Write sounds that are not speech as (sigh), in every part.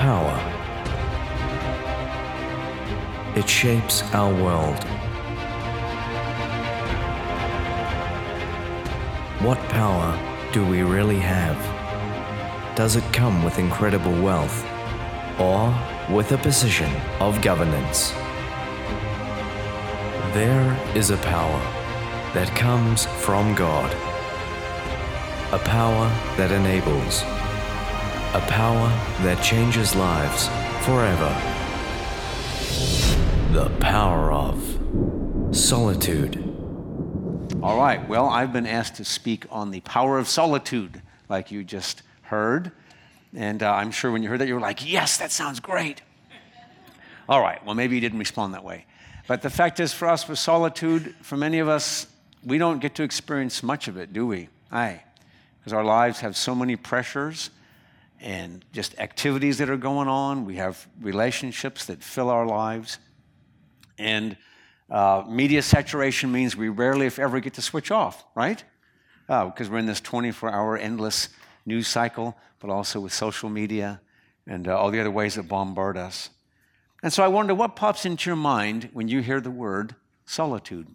power. It shapes our world. What power do we really have? Does it come with incredible wealth or with a position of governance? There is a power that comes from God, a power that enables, a power that changes lives forever. The power of solitude. All right, well, I've been asked to speak on the power of solitude, like you just heard. And uh, I'm sure when you heard that, you were like, yes, that sounds great. All right, well, maybe you didn't respond that way. But the fact is, for us, with solitude, for many of us, we don't get to experience much of it, do we? Aye. Because our lives have so many pressures and just activities that are going on. We have relationships that fill our lives. And uh, media saturation means we rarely, if ever, get to switch off, right? Because uh, we're in this 24 hour endless news cycle, but also with social media and uh, all the other ways that bombard us. And so I wonder what pops into your mind when you hear the word solitude?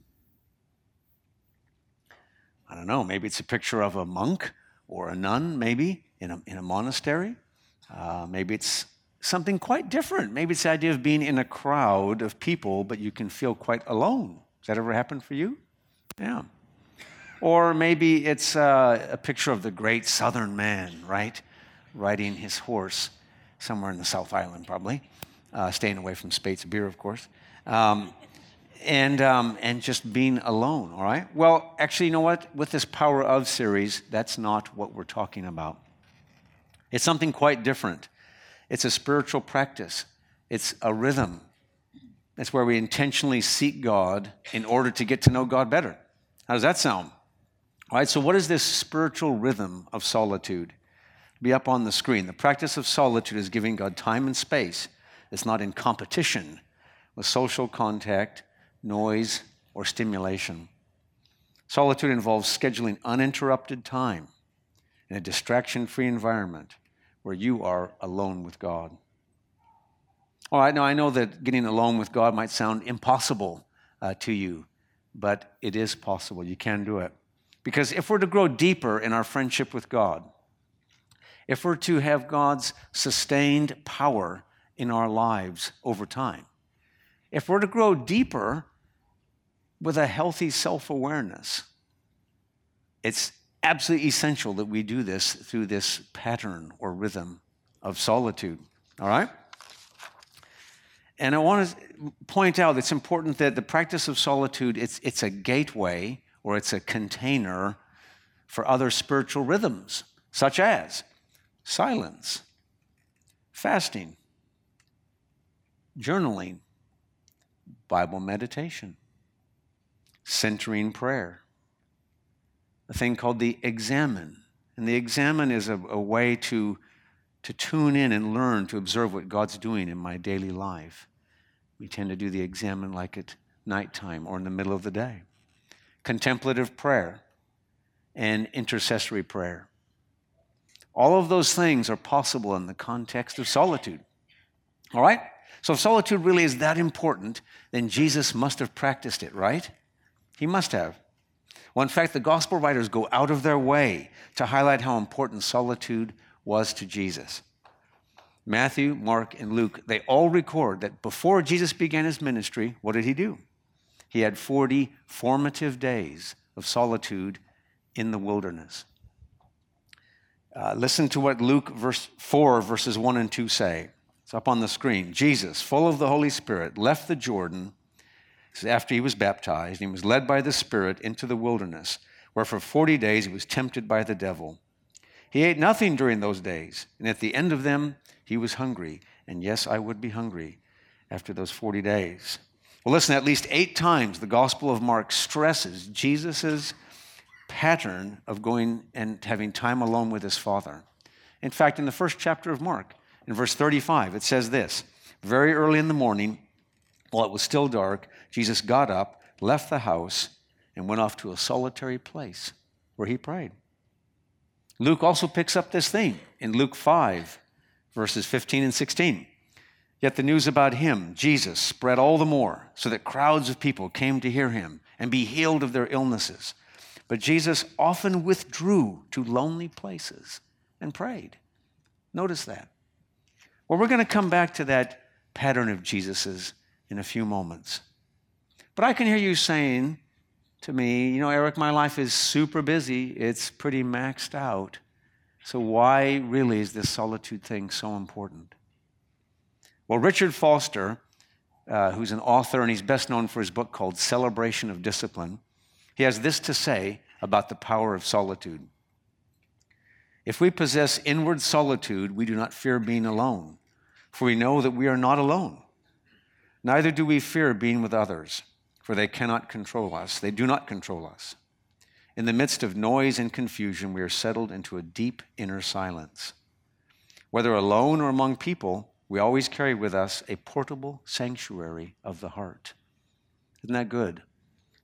I don't know, maybe it's a picture of a monk or a nun, maybe in a, in a monastery. Uh, maybe it's something quite different. Maybe it's the idea of being in a crowd of people, but you can feel quite alone. Has that ever happened for you? Yeah. Or maybe it's uh, a picture of the great southern man, right? Riding his horse somewhere in the South Island, probably uh, staying away from Speight's beer, of course, um, and, um, and just being alone, all right? Well, actually, you know what? With this Power of series, that's not what we're talking about. It's something quite different. It's a spiritual practice, it's a rhythm. It's where we intentionally seek God in order to get to know God better. How does that sound? All right, so what is this spiritual rhythm of solitude? Be up on the screen. The practice of solitude is giving God time and space it's not in competition with social contact, noise, or stimulation. Solitude involves scheduling uninterrupted time in a distraction free environment where you are alone with God. All right, now I know that getting alone with God might sound impossible uh, to you, but it is possible. You can do it. Because if we're to grow deeper in our friendship with God, if we're to have God's sustained power in our lives over time. If we're to grow deeper with a healthy self awareness, it's absolutely essential that we do this through this pattern or rhythm of solitude. All right? And I want to point out it's important that the practice of solitude it's, it's a gateway or it's a container for other spiritual rhythms, such as silence, fasting, journaling, Bible meditation, centering prayer, a thing called the examen. And the examen is a, a way to, to tune in and learn to observe what God's doing in my daily life. We tend to do the examen like at nighttime or in the middle of the day. Contemplative prayer and intercessory prayer. All of those things are possible in the context of solitude. All right? So if solitude really is that important, then Jesus must have practiced it, right? He must have. Well, in fact, the gospel writers go out of their way to highlight how important solitude was to Jesus. Matthew, Mark, and Luke, they all record that before Jesus began his ministry, what did he do? He had 40 formative days of solitude in the wilderness. Uh, listen to what Luke verse 4, verses 1 and 2 say. It's up on the screen. Jesus, full of the Holy Spirit, left the Jordan after he was baptized. He was led by the Spirit into the wilderness, where for 40 days he was tempted by the devil. He ate nothing during those days, and at the end of them, he was hungry. And yes, I would be hungry after those 40 days. Well, listen, at least eight times the Gospel of Mark stresses Jesus' pattern of going and having time alone with his Father. In fact, in the first chapter of Mark, in verse 35, it says this Very early in the morning, while it was still dark, Jesus got up, left the house, and went off to a solitary place where he prayed. Luke also picks up this theme in Luke 5, verses 15 and 16. Yet the news about him, Jesus, spread all the more, so that crowds of people came to hear him and be healed of their illnesses. But Jesus often withdrew to lonely places and prayed. Notice that. Well, we're going to come back to that pattern of Jesus's in a few moments. But I can hear you saying to me, you know, Eric, my life is super busy. It's pretty maxed out. So why really is this solitude thing so important? Well, Richard Foster, uh, who's an author and he's best known for his book called Celebration of Discipline, he has this to say about the power of solitude. If we possess inward solitude, we do not fear being alone, for we know that we are not alone. Neither do we fear being with others, for they cannot control us. They do not control us. In the midst of noise and confusion, we are settled into a deep inner silence. Whether alone or among people, we always carry with us a portable sanctuary of the heart. Isn't that good?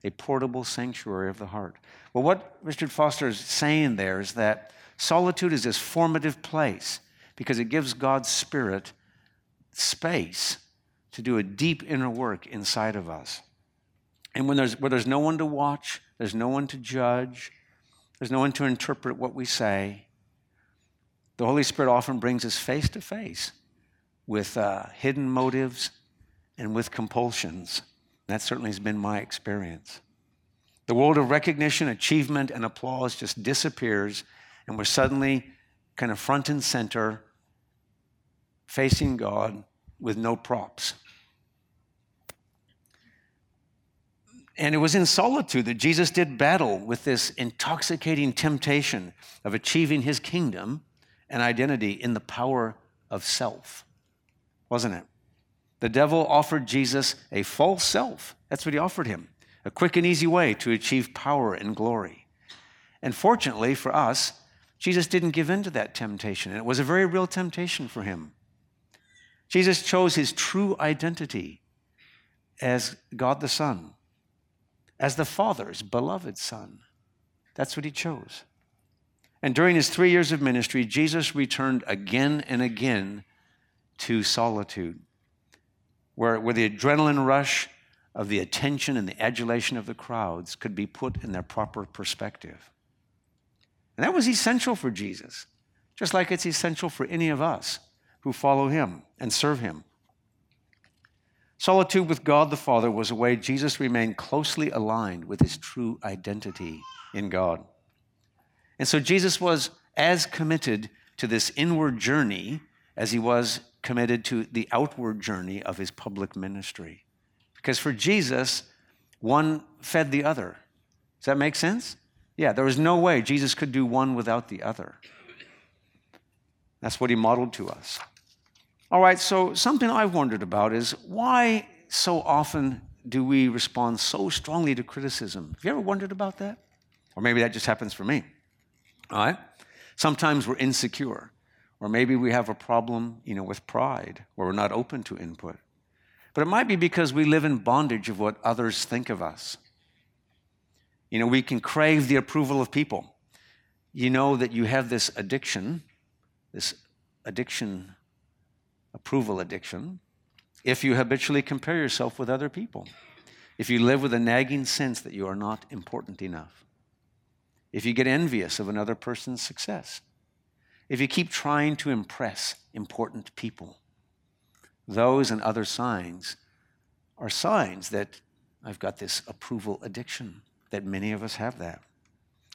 A portable sanctuary of the heart. Well, what Richard Foster is saying there is that solitude is this formative place because it gives God's Spirit space to do a deep inner work inside of us. And when there's, where there's no one to watch, there's no one to judge, there's no one to interpret what we say, the Holy Spirit often brings us face to face with uh, hidden motives and with compulsions. That certainly has been my experience. The world of recognition, achievement, and applause just disappears, and we're suddenly kind of front and center, facing God with no props. And it was in solitude that Jesus did battle with this intoxicating temptation of achieving his kingdom and identity in the power of self, wasn't it? The devil offered Jesus a false self. That's what he offered him a quick and easy way to achieve power and glory. And fortunately for us, Jesus didn't give in to that temptation, and it was a very real temptation for him. Jesus chose his true identity as God the Son as the Father's beloved Son. That's what he chose. And during his three years of ministry, Jesus returned again and again to solitude, where, where the adrenaline rush of the attention and the adulation of the crowds could be put in their proper perspective. And that was essential for Jesus, just like it's essential for any of us who follow him and serve him. Solitude with God the Father was a way Jesus remained closely aligned with his true identity in God. And so Jesus was as committed to this inward journey as he was committed to the outward journey of his public ministry. Because for Jesus, one fed the other. Does that make sense? Yeah, there was no way Jesus could do one without the other. That's what he modeled to us. All right, so something I've wondered about is why so often do we respond so strongly to criticism? Have you ever wondered about that? Or maybe that just happens for me. All right? Sometimes we're insecure, or maybe we have a problem, you know, with pride, or we're not open to input. But it might be because we live in bondage of what others think of us. You know, we can crave the approval of people. You know that you have this addiction, this addiction approval addiction if you habitually compare yourself with other people, if you live with a nagging sense that you are not important enough, if you get envious of another person's success, if you keep trying to impress important people, those and other signs are signs that I've got this approval addiction, that many of us have that.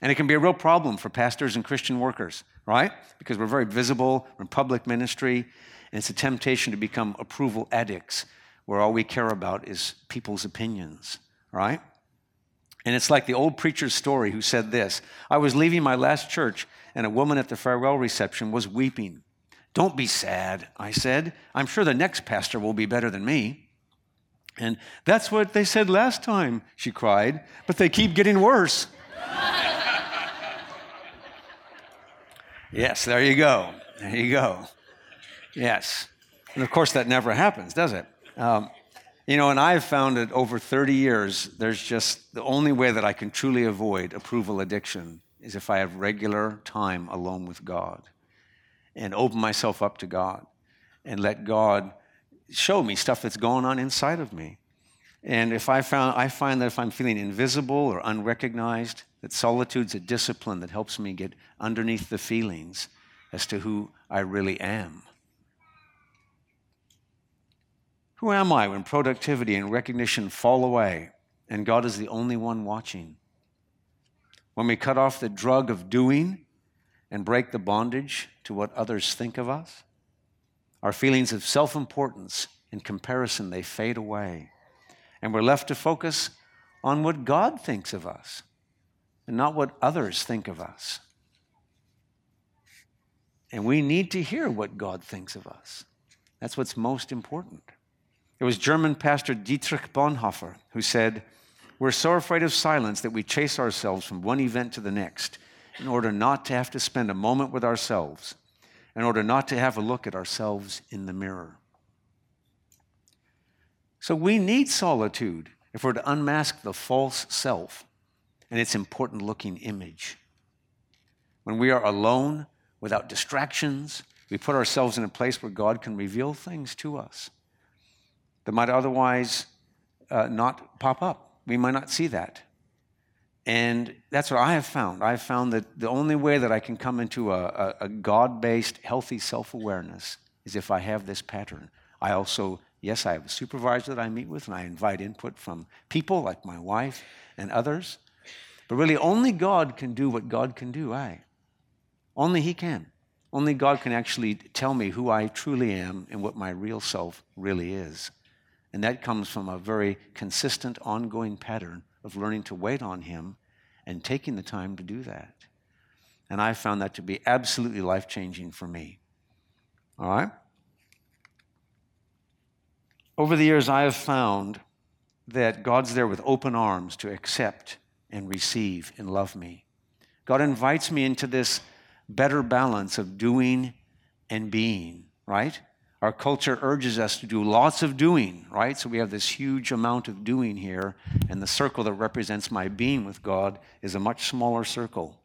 And it can be a real problem for pastors and Christian workers, right? Because we're very visible, in public ministry, and it's a temptation to become approval addicts, where all we care about is people's opinions, right? And it's like the old preacher's story who said this I was leaving my last church, and a woman at the farewell reception was weeping. Don't be sad, I said. I'm sure the next pastor will be better than me. And that's what they said last time, she cried, but they keep getting worse. (laughs) yes, there you go. There you go. Yes. And of course, that never happens, does it? Um, you know, and I've found that over 30 years, there's just the only way that I can truly avoid approval addiction is if I have regular time alone with God. and open myself up to God and let God show me stuff that's going on inside of me. And if I found I find that if I'm feeling invisible or unrecognized, that solitude's a discipline that helps me get underneath the feelings as to who I really am. Who am I when productivity and recognition fall away and God is the only one watching? When we cut off the drug of doing and break the bondage to what others think of us? Our feelings of self importance and comparison, they fade away. And we're left to focus on what God thinks of us and not what others think of us. And we need to hear what God thinks of us. That's what's most important. It was German pastor Dietrich Bonhoeffer who said, We're so afraid of silence that we chase ourselves from one event to the next in order not to have to spend a moment with ourselves, in order not to have a look at ourselves in the mirror. So we need solitude if we're to unmask the false self and its important looking image. When we are alone, without distractions, we put ourselves in a place where God can reveal things to us that might otherwise uh, not pop up. We might not see that. And that's what I have found. I've found that the only way that I can come into a, a, a God based, healthy self awareness is if I have this pattern. I also, yes, I have a supervisor that I meet with, and I invite input from people like my wife and others. But really, only God can do what God can do, I. Only He can. Only God can actually tell me who I truly am and what my real self really is. And that comes from a very consistent, ongoing pattern of learning to wait on Him and taking the time to do that. And I found that to be absolutely life changing for me. All right? Over the years, I have found that God's there with open arms to accept and receive and love me. God invites me into this better balance of doing and being, right? Our culture urges us to do lots of doing, right? So we have this huge amount of doing here, and the circle that represents my being with God is a much smaller circle.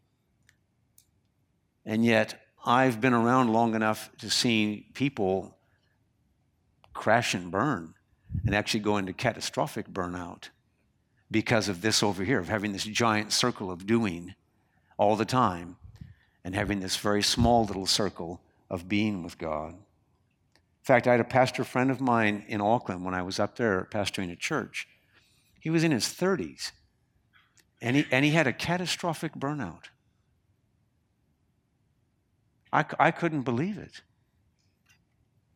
And yet, I've been around long enough to see people crash and burn and actually go into catastrophic burnout because of this over here, of having this giant circle of doing all the time and having this very small little circle of being with God. In fact, I had a pastor friend of mine in Auckland when I was up there pastoring a church. He was in his 30s, and he, and he had a catastrophic burnout. I, I couldn't believe it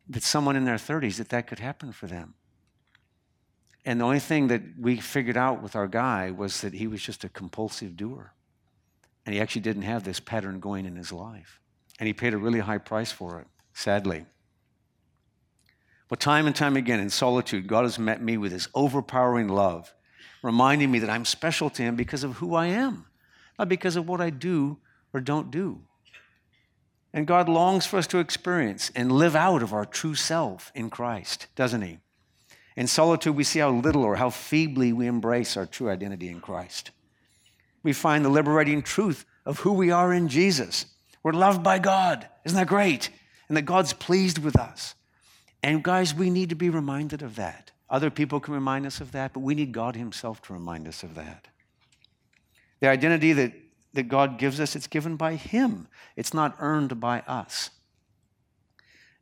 that someone in their 30s that that could happen for them. And the only thing that we figured out with our guy was that he was just a compulsive doer. And he actually didn't have this pattern going in his life. And he paid a really high price for it, sadly. But time and time again in solitude, God has met me with his overpowering love, reminding me that I'm special to him because of who I am, not because of what I do or don't do. And God longs for us to experience and live out of our true self in Christ, doesn't he? In solitude, we see how little or how feebly we embrace our true identity in Christ. We find the liberating truth of who we are in Jesus. We're loved by God. Isn't that great? And that God's pleased with us. And guys, we need to be reminded of that. Other people can remind us of that, but we need God Himself to remind us of that. The identity that, that God gives us, it's given by Him, it's not earned by us.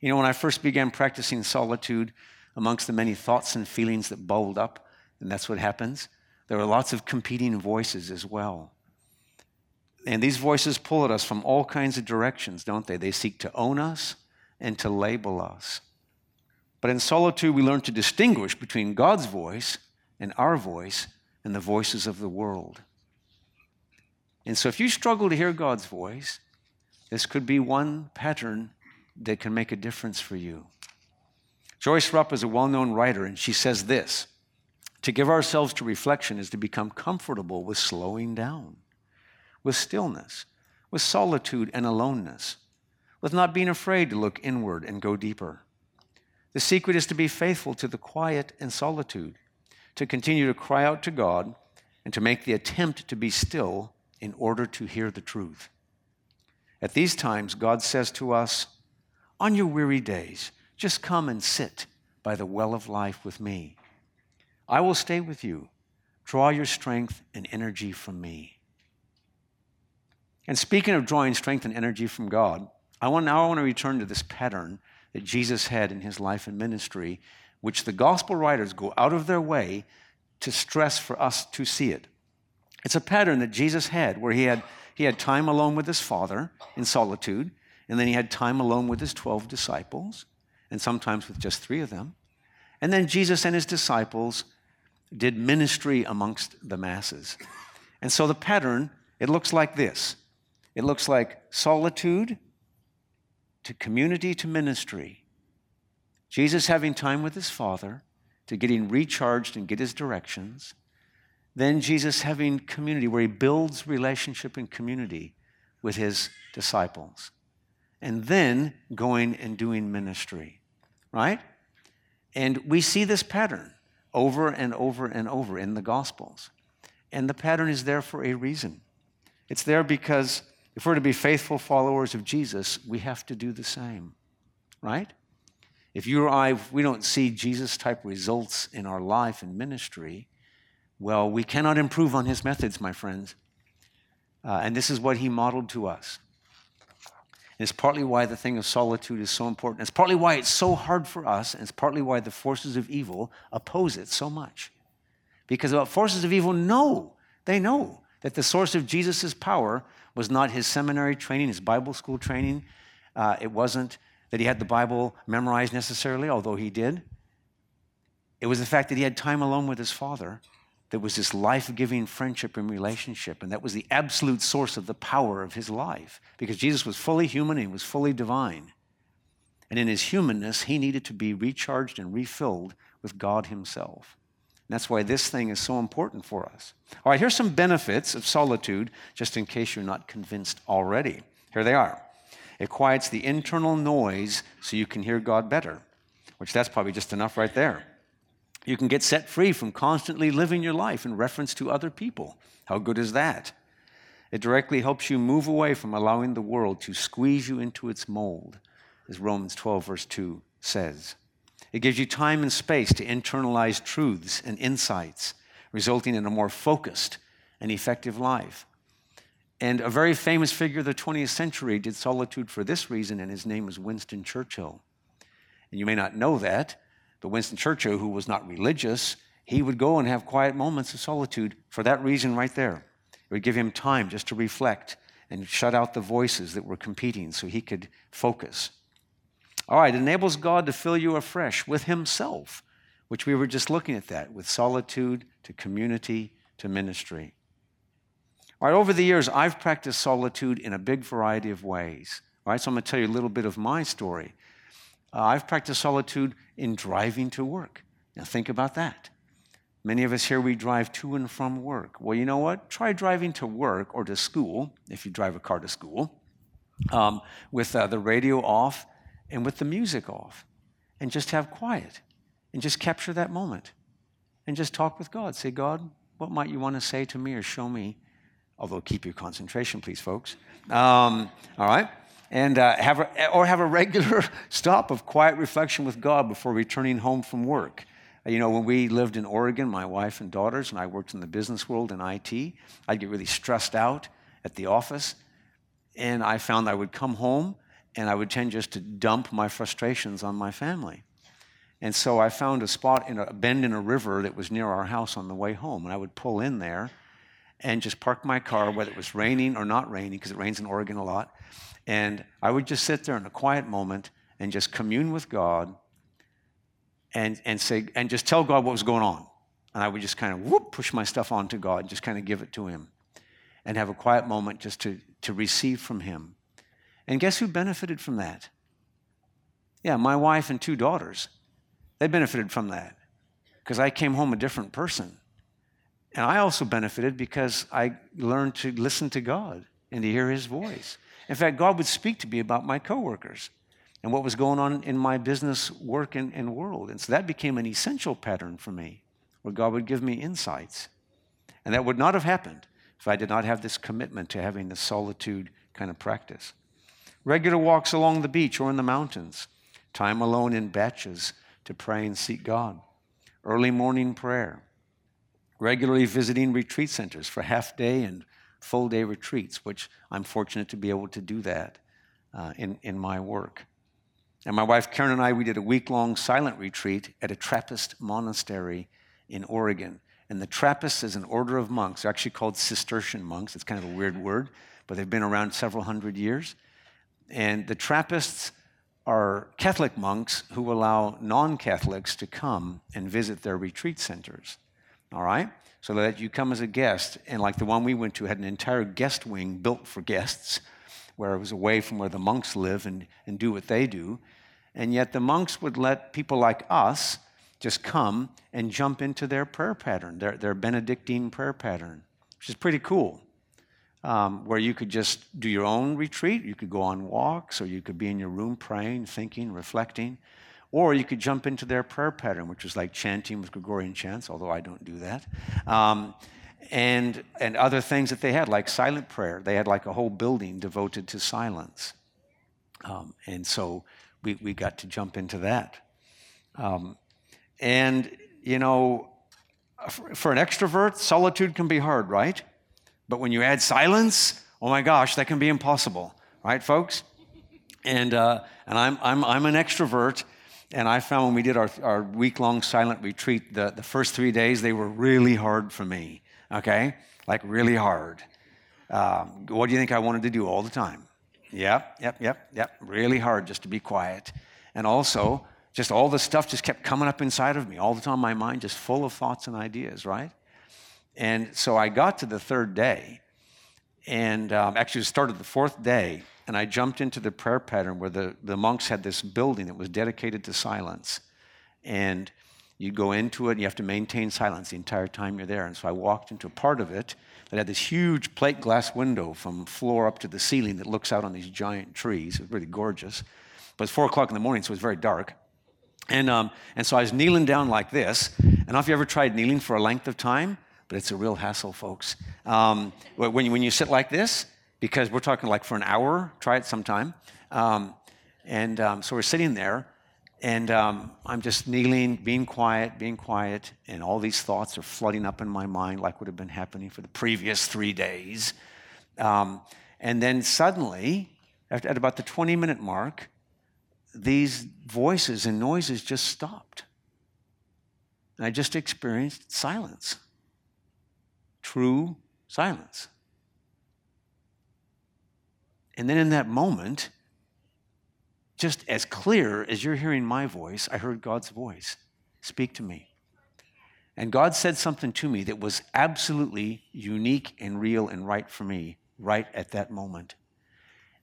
You know, when I first began practicing solitude, amongst the many thoughts and feelings that bubbled up, and that's what happens, there are lots of competing voices as well. And these voices pull at us from all kinds of directions, don't they? They seek to own us and to label us. But in solitude, we learn to distinguish between God's voice and our voice and the voices of the world. And so, if you struggle to hear God's voice, this could be one pattern that can make a difference for you. Joyce Rupp is a well known writer, and she says this To give ourselves to reflection is to become comfortable with slowing down, with stillness, with solitude and aloneness, with not being afraid to look inward and go deeper. The secret is to be faithful to the quiet and solitude, to continue to cry out to God, and to make the attempt to be still in order to hear the truth. At these times, God says to us, On your weary days, just come and sit by the well of life with me. I will stay with you. Draw your strength and energy from me. And speaking of drawing strength and energy from God, I want, now I want to return to this pattern that Jesus had in his life and ministry, which the gospel writers go out of their way to stress for us to see it. It's a pattern that Jesus had where he had, he had time alone with his Father in solitude, and then he had time alone with his 12 disciples, and sometimes with just three of them. And then Jesus and his disciples did ministry amongst the masses. And so the pattern, it looks like this it looks like solitude to community to ministry. Jesus having time with his Father to getting recharged and get his directions. Then Jesus having community where he builds relationship and community with his disciples. And then going and doing ministry, right? And we see this pattern over and over and over in the Gospels. And the pattern is there for a reason. It's there because if we're to be faithful followers of Jesus, we have to do the same, right? If you or I, we don't see Jesus type results in our life and ministry, well, we cannot improve on his methods, my friends. Uh, and this is what he modeled to us. And it's partly why the thing of solitude is so important. It's partly why it's so hard for us, and it's partly why the forces of evil oppose it so much. Because the forces of evil know, they know that the source of Jesus' power was not his seminary training, his Bible school training. Uh, it wasn't that he had the Bible memorized necessarily, although he did. It was the fact that he had time alone with his father that was this life giving friendship and relationship. And that was the absolute source of the power of his life because Jesus was fully human and he was fully divine. And in his humanness, he needed to be recharged and refilled with God himself. That's why this thing is so important for us. All right, here's some benefits of solitude, just in case you're not convinced already. Here they are. It quiets the internal noise so you can hear God better, which that's probably just enough right there. You can get set free from constantly living your life in reference to other people. How good is that? It directly helps you move away from allowing the world to squeeze you into its mold, as Romans 12, verse 2 says. It gives you time and space to internalize truths and insights, resulting in a more focused and effective life. And a very famous figure of the 20th century did solitude for this reason, and his name was Winston Churchill. And you may not know that, but Winston Churchill, who was not religious, he would go and have quiet moments of solitude for that reason right there. It would give him time just to reflect and shut out the voices that were competing so he could focus. All right, enables God to fill you afresh with Himself, which we were just looking at that, with solitude to community to ministry. All right, over the years, I've practiced solitude in a big variety of ways. All right, so I'm going to tell you a little bit of my story. Uh, I've practiced solitude in driving to work. Now, think about that. Many of us here, we drive to and from work. Well, you know what? Try driving to work or to school, if you drive a car to school, um, with uh, the radio off and with the music off and just have quiet and just capture that moment and just talk with God. Say, God, what might you want to say to me or show me? Although keep your concentration, please, folks. Um, all right? And uh, have a, or have a regular (laughs) stop of quiet reflection with God before returning home from work. You know, when we lived in Oregon, my wife and daughters, and I worked in the business world in IT, I'd get really stressed out at the office. And I found I would come home and I would tend just to dump my frustrations on my family. And so I found a spot in a bend in a river that was near our house on the way home, and I would pull in there and just park my car, whether it was raining or not raining, because it rains in Oregon a lot. And I would just sit there in a quiet moment and just commune with God and, and say, and just tell God what was going on. And I would just kind of whoop, push my stuff onto God, just kind of give it to Him and have a quiet moment just to, to receive from Him. And guess who benefited from that? Yeah, my wife and two daughters. They benefited from that because I came home a different person. And I also benefited because I learned to listen to God and to hear his voice. In fact, God would speak to me about my coworkers and what was going on in my business work and, and world. And so that became an essential pattern for me where God would give me insights. And that would not have happened if I did not have this commitment to having this solitude kind of practice. Regular walks along the beach or in the mountains, time alone in baches to pray and seek God, early morning prayer, regularly visiting retreat centers for half day and full day retreats, which I'm fortunate to be able to do that uh, in, in my work. And my wife Karen and I, we did a week long silent retreat at a Trappist monastery in Oregon. And the Trappists is an order of monks. They're actually called Cistercian monks. It's kind of a weird word, but they've been around several hundred years. And the Trappists are Catholic monks who allow non Catholics to come and visit their retreat centers. All right? So that you come as a guest. And like the one we went to had an entire guest wing built for guests, where it was away from where the monks live and, and do what they do. And yet the monks would let people like us just come and jump into their prayer pattern, their, their Benedictine prayer pattern, which is pretty cool. Um, where you could just do your own retreat, you could go on walks, or you could be in your room praying, thinking, reflecting, or you could jump into their prayer pattern, which is like chanting with Gregorian chants, although I don't do that. Um, and, and other things that they had, like silent prayer. They had like a whole building devoted to silence. Um, and so we, we got to jump into that. Um, and, you know, for an extrovert, solitude can be hard, right? But when you add silence, oh my gosh, that can be impossible, right, folks? And, uh, and I'm, I'm, I'm an extrovert, and I found when we did our, our week long silent retreat, the, the first three days, they were really hard for me, okay? Like really hard. Um, what do you think I wanted to do all the time? Yep, yep, yep, yep. Really hard just to be quiet. And also, just all the stuff just kept coming up inside of me all the time. My mind just full of thoughts and ideas, right? And so I got to the third day, and um, actually started the fourth day, and I jumped into the prayer pattern where the, the monks had this building that was dedicated to silence. And you go into it, and you have to maintain silence the entire time you're there. And so I walked into a part of it that had this huge plate glass window from floor up to the ceiling that looks out on these giant trees. It was really gorgeous. But it's four o'clock in the morning, so it was very dark. And, um, and so I was kneeling down like this. And if you ever tried kneeling for a length of time, but it's a real hassle, folks. Um, when, you, when you sit like this, because we're talking like for an hour, try it sometime. Um, and um, so we're sitting there, and um, I'm just kneeling, being quiet, being quiet, and all these thoughts are flooding up in my mind like would have been happening for the previous three days. Um, and then suddenly, at about the 20 minute mark, these voices and noises just stopped. And I just experienced silence true silence. And then in that moment, just as clear as you're hearing my voice, I heard God's voice speak to me. And God said something to me that was absolutely unique and real and right for me right at that moment.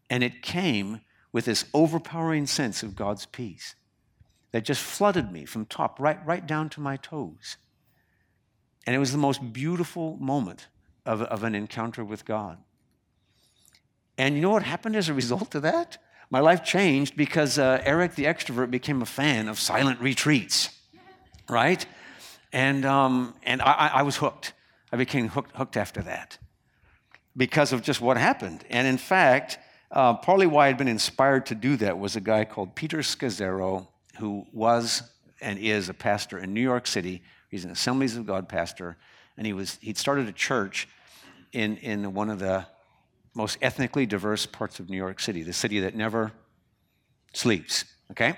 And it came with this overpowering sense of God's peace that just flooded me from top right, right down to my toes. And it was the most beautiful moment of, of an encounter with God. And you know what happened as a result of that? My life changed because uh, Eric the extrovert became a fan of silent retreats, right? And, um, and I, I, was hooked. I became hooked, hooked after that because of just what happened. And in fact, uh, partly why I'd been inspired to do that was a guy called Peter Scazzero, who was and is a pastor in New York City He's an Assemblies of God pastor, and he was he'd started a church in in one of the most ethnically diverse parts of New York City, the city that never sleeps. Okay,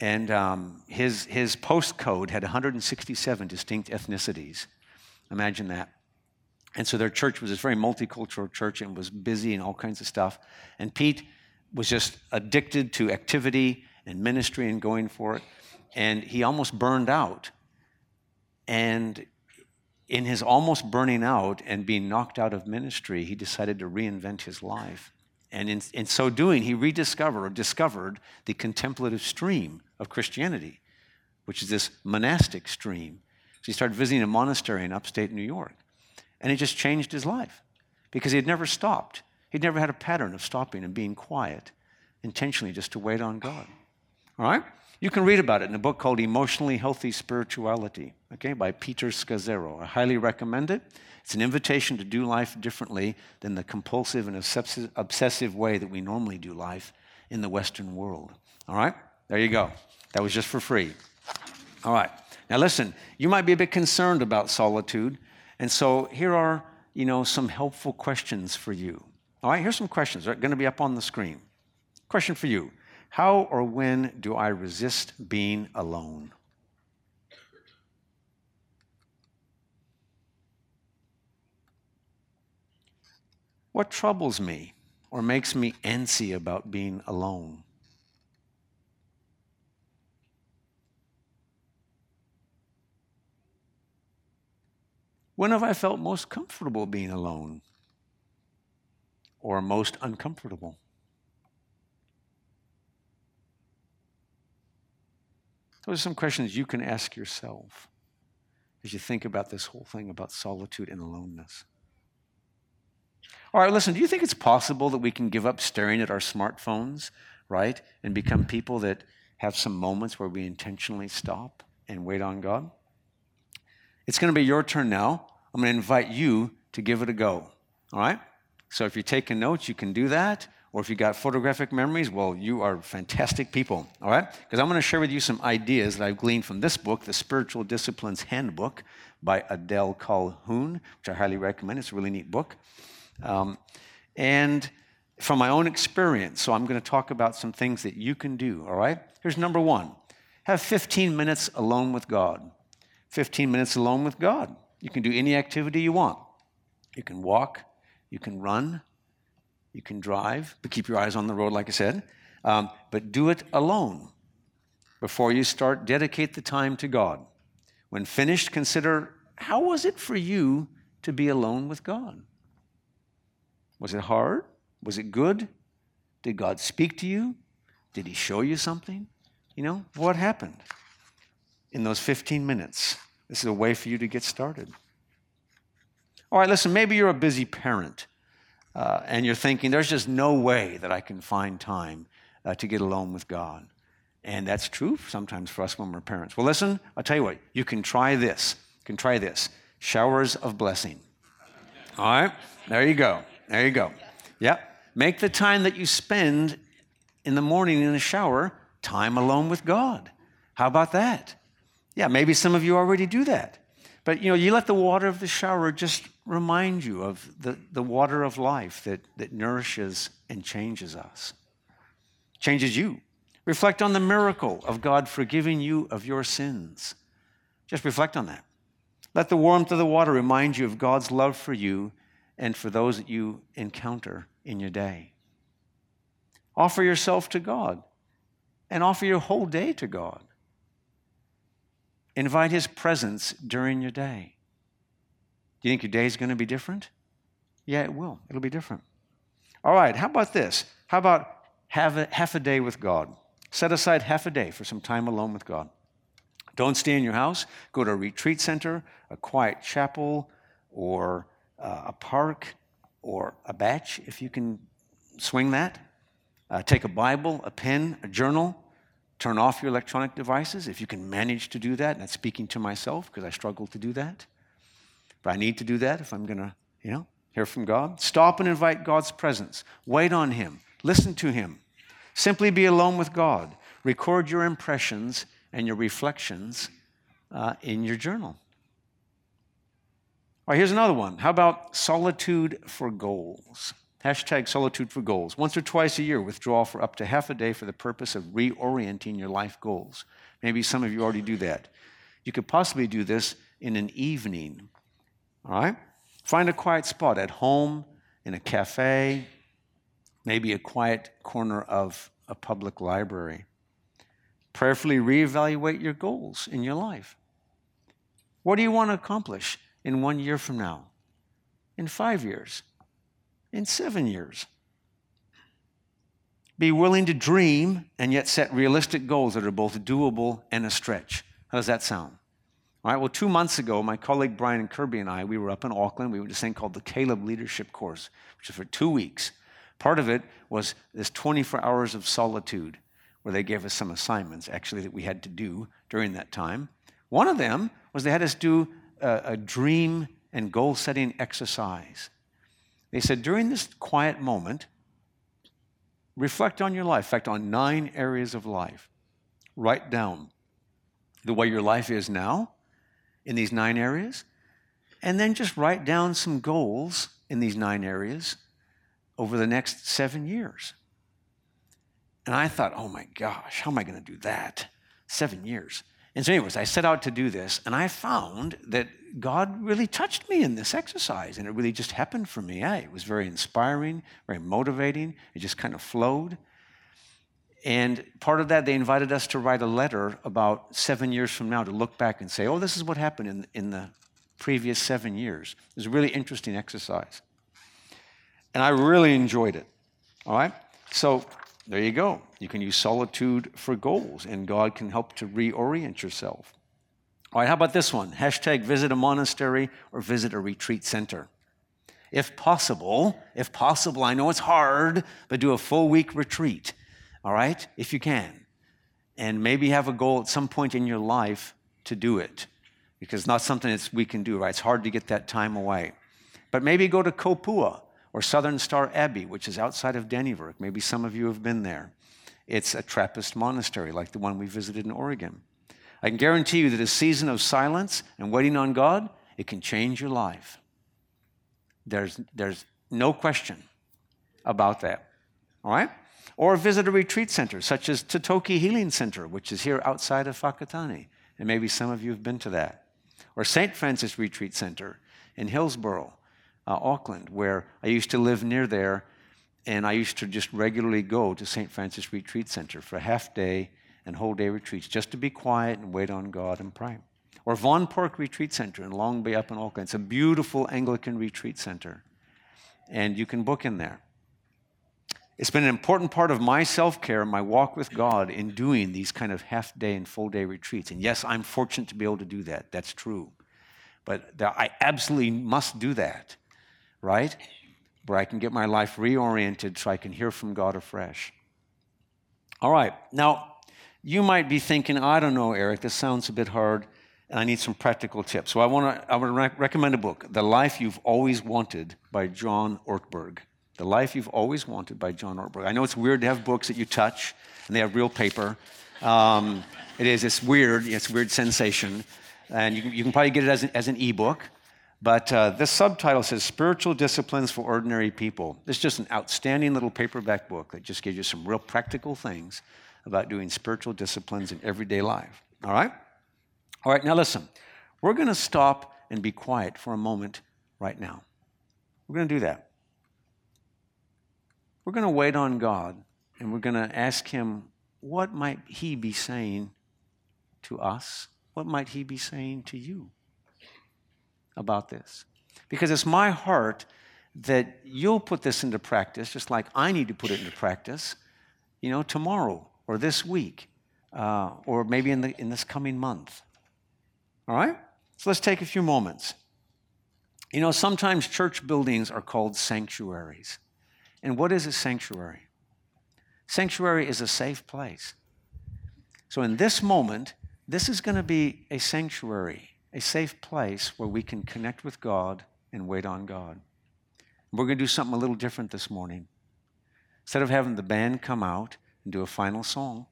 and um, his his postcode had 167 distinct ethnicities. Imagine that. And so their church was this very multicultural church and was busy and all kinds of stuff. And Pete was just addicted to activity and ministry and going for it. And he almost burned out and in his almost burning out and being knocked out of ministry, he decided to reinvent his life. And in, in so doing, he rediscovered discovered the contemplative stream of Christianity, which is this monastic stream. So he started visiting a monastery in upstate New York. And it just changed his life because he had never stopped. He'd never had a pattern of stopping and being quiet intentionally just to wait on God. All right? You can read about it in a book called Emotionally Healthy Spirituality, okay, by Peter Scazzero. I highly recommend it. It's an invitation to do life differently than the compulsive and obsessive way that we normally do life in the Western world. All right? There you go. That was just for free. All right. Now listen, you might be a bit concerned about solitude, and so here are, you know, some helpful questions for you. All right, here's some questions. They're going to be up on the screen. Question for you. How or when do I resist being alone? What troubles me or makes me antsy about being alone? When have I felt most comfortable being alone or most uncomfortable? Those are some questions you can ask yourself as you think about this whole thing about solitude and aloneness. All right, listen, do you think it's possible that we can give up staring at our smartphones, right, and become people that have some moments where we intentionally stop and wait on God? It's going to be your turn now. I'm going to invite you to give it a go. All right? So if you're taking notes, you can do that. Or if you got photographic memories, well, you are fantastic people. All right? Because I'm going to share with you some ideas that I've gleaned from this book, The Spiritual Disciplines Handbook by Adele Calhoun, which I highly recommend. It's a really neat book. Um, and from my own experience, so I'm going to talk about some things that you can do, all right? Here's number one have 15 minutes alone with God. 15 minutes alone with God. You can do any activity you want. You can walk, you can run, you can drive, but keep your eyes on the road, like I said. Um, but do it alone. Before you start, dedicate the time to God. When finished, consider how was it for you to be alone with God? Was it hard? Was it good? Did God speak to you? Did He show you something? You know, what happened in those 15 minutes? This is a way for you to get started. All right, listen, maybe you're a busy parent uh, and you're thinking, there's just no way that I can find time uh, to get alone with God. And that's true sometimes for us when we're parents. Well, listen, I'll tell you what, you can try this. You can try this showers of blessing. All right, there you go. There you go. Yep. Make the time that you spend in the morning in the shower time alone with God. How about that? Yeah, maybe some of you already do that. But you know, you let the water of the shower just remind you of the, the water of life that, that nourishes and changes us, changes you. Reflect on the miracle of God forgiving you of your sins. Just reflect on that. Let the warmth of the water remind you of God's love for you and for those that you encounter in your day. Offer yourself to God and offer your whole day to God. Invite His presence during your day. Do you think your day is going to be different? Yeah, it will. It'll be different. All right, how about this? How about have a, half a day with God? Set aside half a day for some time alone with God. Don't stay in your house. Go to a retreat center, a quiet chapel, or uh, a park or a bach, if you can swing that. Uh, take a Bible, a pen, a journal. Turn off your electronic devices if you can manage to do that. And that's speaking to myself because I struggle to do that. But I need to do that if I'm going to, you know, hear from God. Stop and invite God's presence. Wait on Him. Listen to Him. Simply be alone with God. Record your impressions and your reflections uh, in your journal. All right, here's another one. How about solitude for goals? Hashtag solitude for goals. Once or twice a year, withdraw for up to half a day for the purpose of reorienting your life goals. Maybe some of you already do that. You could possibly do this in an evening. All right? Find a quiet spot at home, in a cafe, maybe a quiet corner of a public library. Prayerfully reevaluate your goals in your life. What do you want to accomplish? in one year from now, in five years, in seven years. Be willing to dream and yet set realistic goals that are both doable and a stretch. How does that sound? All right, well, two months ago, my colleague Brian and Kirby and I, we were up in Auckland. We went to this thing called the Caleb Leadership Course, which is for two weeks. Part of it was this 24 hours of solitude where they gave us some assignments actually that we had to do during that time. One of them was they had us do a, a dream and goal setting exercise. They said during this quiet moment, reflect on your life, reflect on nine areas of life. Write down the way your life is now in these nine areas, and then just write down some goals in these nine areas over the next seven years. And I thought, oh my gosh, how am I going to do that? Seven years. And so, anyways, I set out to do this, and I found that God really touched me in this exercise, and it really just happened for me. it was very inspiring, very motivating. It just kind of flowed. And part of that, they invited us to write a letter about seven years from now to look back and say, oh, this is what happened in, in the previous seven years. It was a really interesting exercise. And I really enjoyed it. All right? So there you go. You can use solitude for goals, and God can help to reorient yourself. All right, how about this one? Hashtag visit a monastery or visit a retreat center. If possible, if possible, I know it's hard, but do a full week retreat, all right, if you can. And maybe have a goal at some point in your life to do it, because it's not something that we can do, right? It's hard to get that time away. But maybe go to Kopua or Southern Star Abbey, which is outside of Dannevirke. Maybe some of you have been there. It's a Trappist monastery like the one we visited in Oregon. I can guarantee you that a season of silence and waiting on God, it can change your life. There's, there's no question about that. All right? Or visit a retreat center such as Totoki Healing Center, which is here outside of Whakatane. And maybe some of you have been to that. Or St. Francis Retreat Center in Hillsborough uh, Auckland, where I used to live near there, and I used to just regularly go to St. Francis Retreat Center for half day and whole day retreats just to be quiet and wait on God and pray. Or Vaughan Park Retreat Center in Long Bay up in Auckland. It's a beautiful Anglican retreat center, and you can book in there. It's been an important part of my self care, my walk with God, in doing these kind of half day and full day retreats. And yes, I'm fortunate to be able to do that. That's true. But I absolutely must do that right? Where I can get my life reoriented so I can hear from God afresh. All right, now you might be thinking, I don't know, Eric, this sounds a bit hard, and I need some practical tips. So I want to I to rec- recommend a book, The Life You've Always Wanted by John Ortberg. The Life You've Always Wanted by John Ortberg. I know it's weird to have books that you touch and they have real paper. Um, it is, it's weird, it's weird sensation. And you can, you can probably get it as an, as an ebook. But uh, this subtitle says Spiritual Disciplines for Ordinary People. It's just an outstanding little paperback book that just gives you some real practical things about doing spiritual disciplines in everyday life. All right? All right, now listen. We're going to stop and be quiet for a moment right now. We're going to do that. We're going to wait on God and we're going to ask Him, what might He be saying to us? What might He be saying to you? about this. Because it's my heart that you'll put this into practice, just like I need to put it into practice, you know, tomorrow or this week uh, or maybe in, the, in this coming month. All right? So let's take a few moments. You know, sometimes church buildings are called sanctuaries. And what is a sanctuary? Sanctuary is a safe place. So in this moment, this is going to be a sanctuary a safe place where we can connect with God and wait on God. We're going to do something a little different this morning. Instead of having the band come out and do a final song,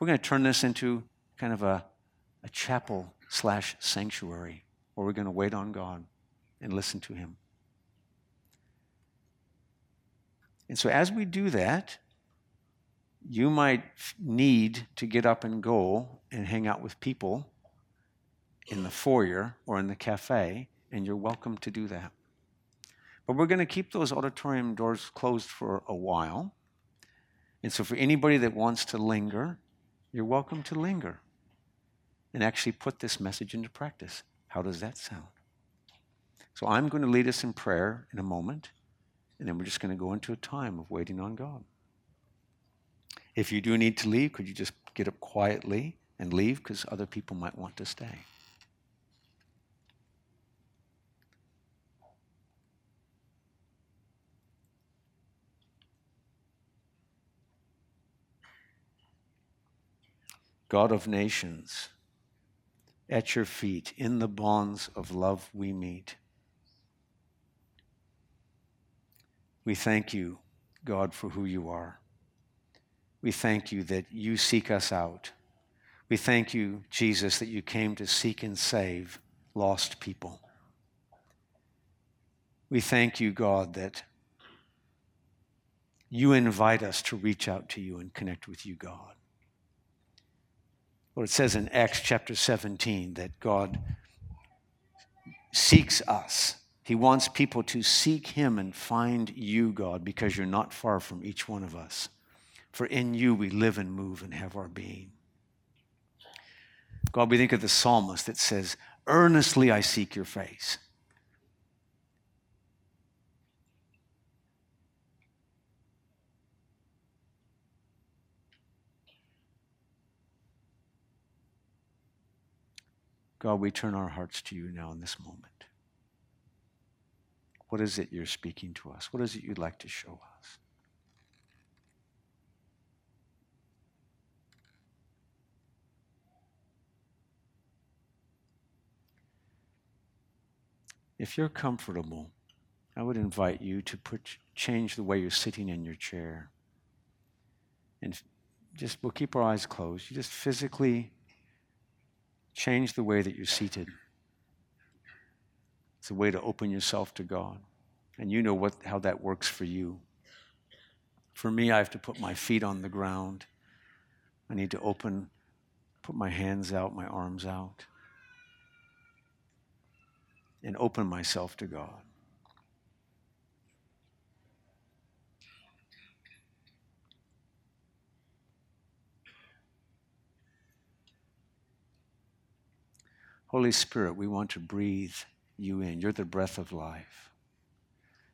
we're going to turn this into kind of a, a chapel slash sanctuary where we're going to wait on God and listen to Him. And so, as we do that, you might need to get up and go and hang out with people in the foyer or in the cafe, and you're welcome to do that. But we're going to keep those auditorium doors closed for a while. And so, for anybody that wants to linger, you're welcome to linger and actually put this message into practice. How does that sound? So, I'm going to lead us in prayer in a moment, and then we're just going to go into a time of waiting on God. If you do need to leave, could you just get up quietly and leave because other people might want to stay? God of nations, at your feet, in the bonds of love we meet. We thank you, God, for who you are. We thank you that you seek us out. We thank you, Jesus, that you came to seek and save lost people. We thank you, God, that you invite us to reach out to you and connect with you, God. Lord, it says in Acts chapter 17 that God seeks us. He wants people to seek Him and find you, God, because you're not far from each one of us. For in you we live and move and have our being. God, we think of the psalmist that says, Earnestly I seek your face. God, we turn our hearts to you now in this moment. What is it you're speaking to us? What is it you'd like to show us? If you're comfortable, I would invite you to put, change the way you're sitting in your chair. And just, we'll keep our eyes closed. You just physically change the way that you're seated. It's a way to open yourself to God. And you know what, how that works for you. For me, I have to put my feet on the ground. I need to open, put my hands out, my arms out and open myself to God. Holy Spirit, we want to breathe you in. You're the breath of life.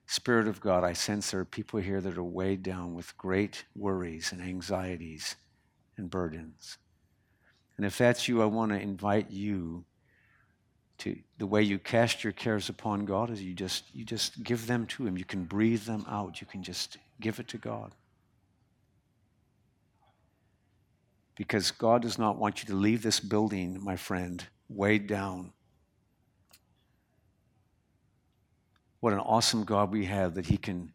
Spirit of God, I sense there are people here that are weighed down with great worries and anxieties and burdens. And if that's you, I want to invite you to the way you cast your cares upon God is you just you just give them to him. You can breathe them out. You can just give it to God. Because God does not want you to leave this building, my friend, weighed down. What an awesome God we have that he can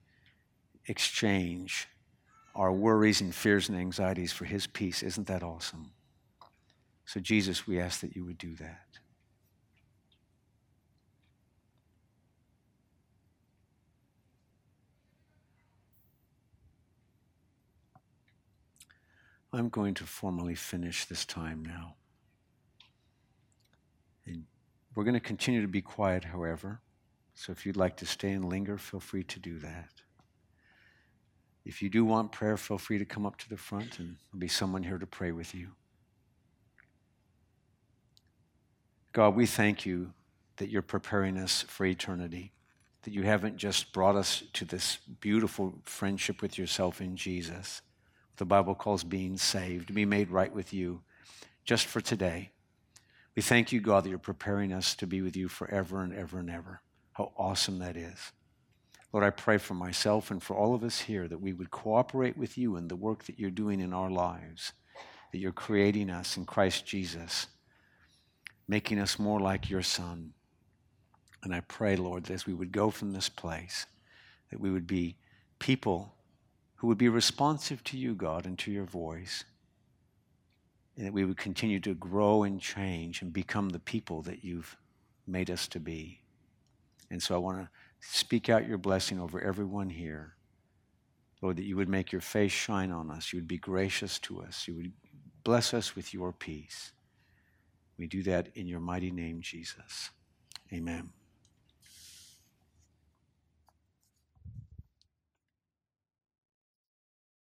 exchange our worries and fears and anxieties for his peace. Isn't that awesome? So, Jesus, we ask that you would do that. I'm going to formally finish this time now. And we're going to continue to be quiet, however. So if you'd like to stay and linger, feel free to do that. If you do want prayer, feel free to come up to the front and there'll be someone here to pray with you. God, we thank you that you're preparing us for eternity, that you haven't just brought us to this beautiful friendship with yourself in Jesus the Bible calls being saved, to be made right with you just for today. We thank you, God, that you're preparing us to be with you forever and ever and ever. How awesome that is. Lord, I pray for myself and for all of us here that we would cooperate with you in the work that you're doing in our lives, that you're creating us in Christ Jesus, making us more like your Son. And I pray, Lord, that as we would go from this place, that we would be people who would be responsive to you, God, and to your voice. And that we would continue to grow and change and become the people that you've made us to be. And so I want to speak out your blessing over everyone here. Lord, that you would make your face shine on us. You would be gracious to us. You would bless us with your peace. We do that in your mighty name, Jesus. Amen.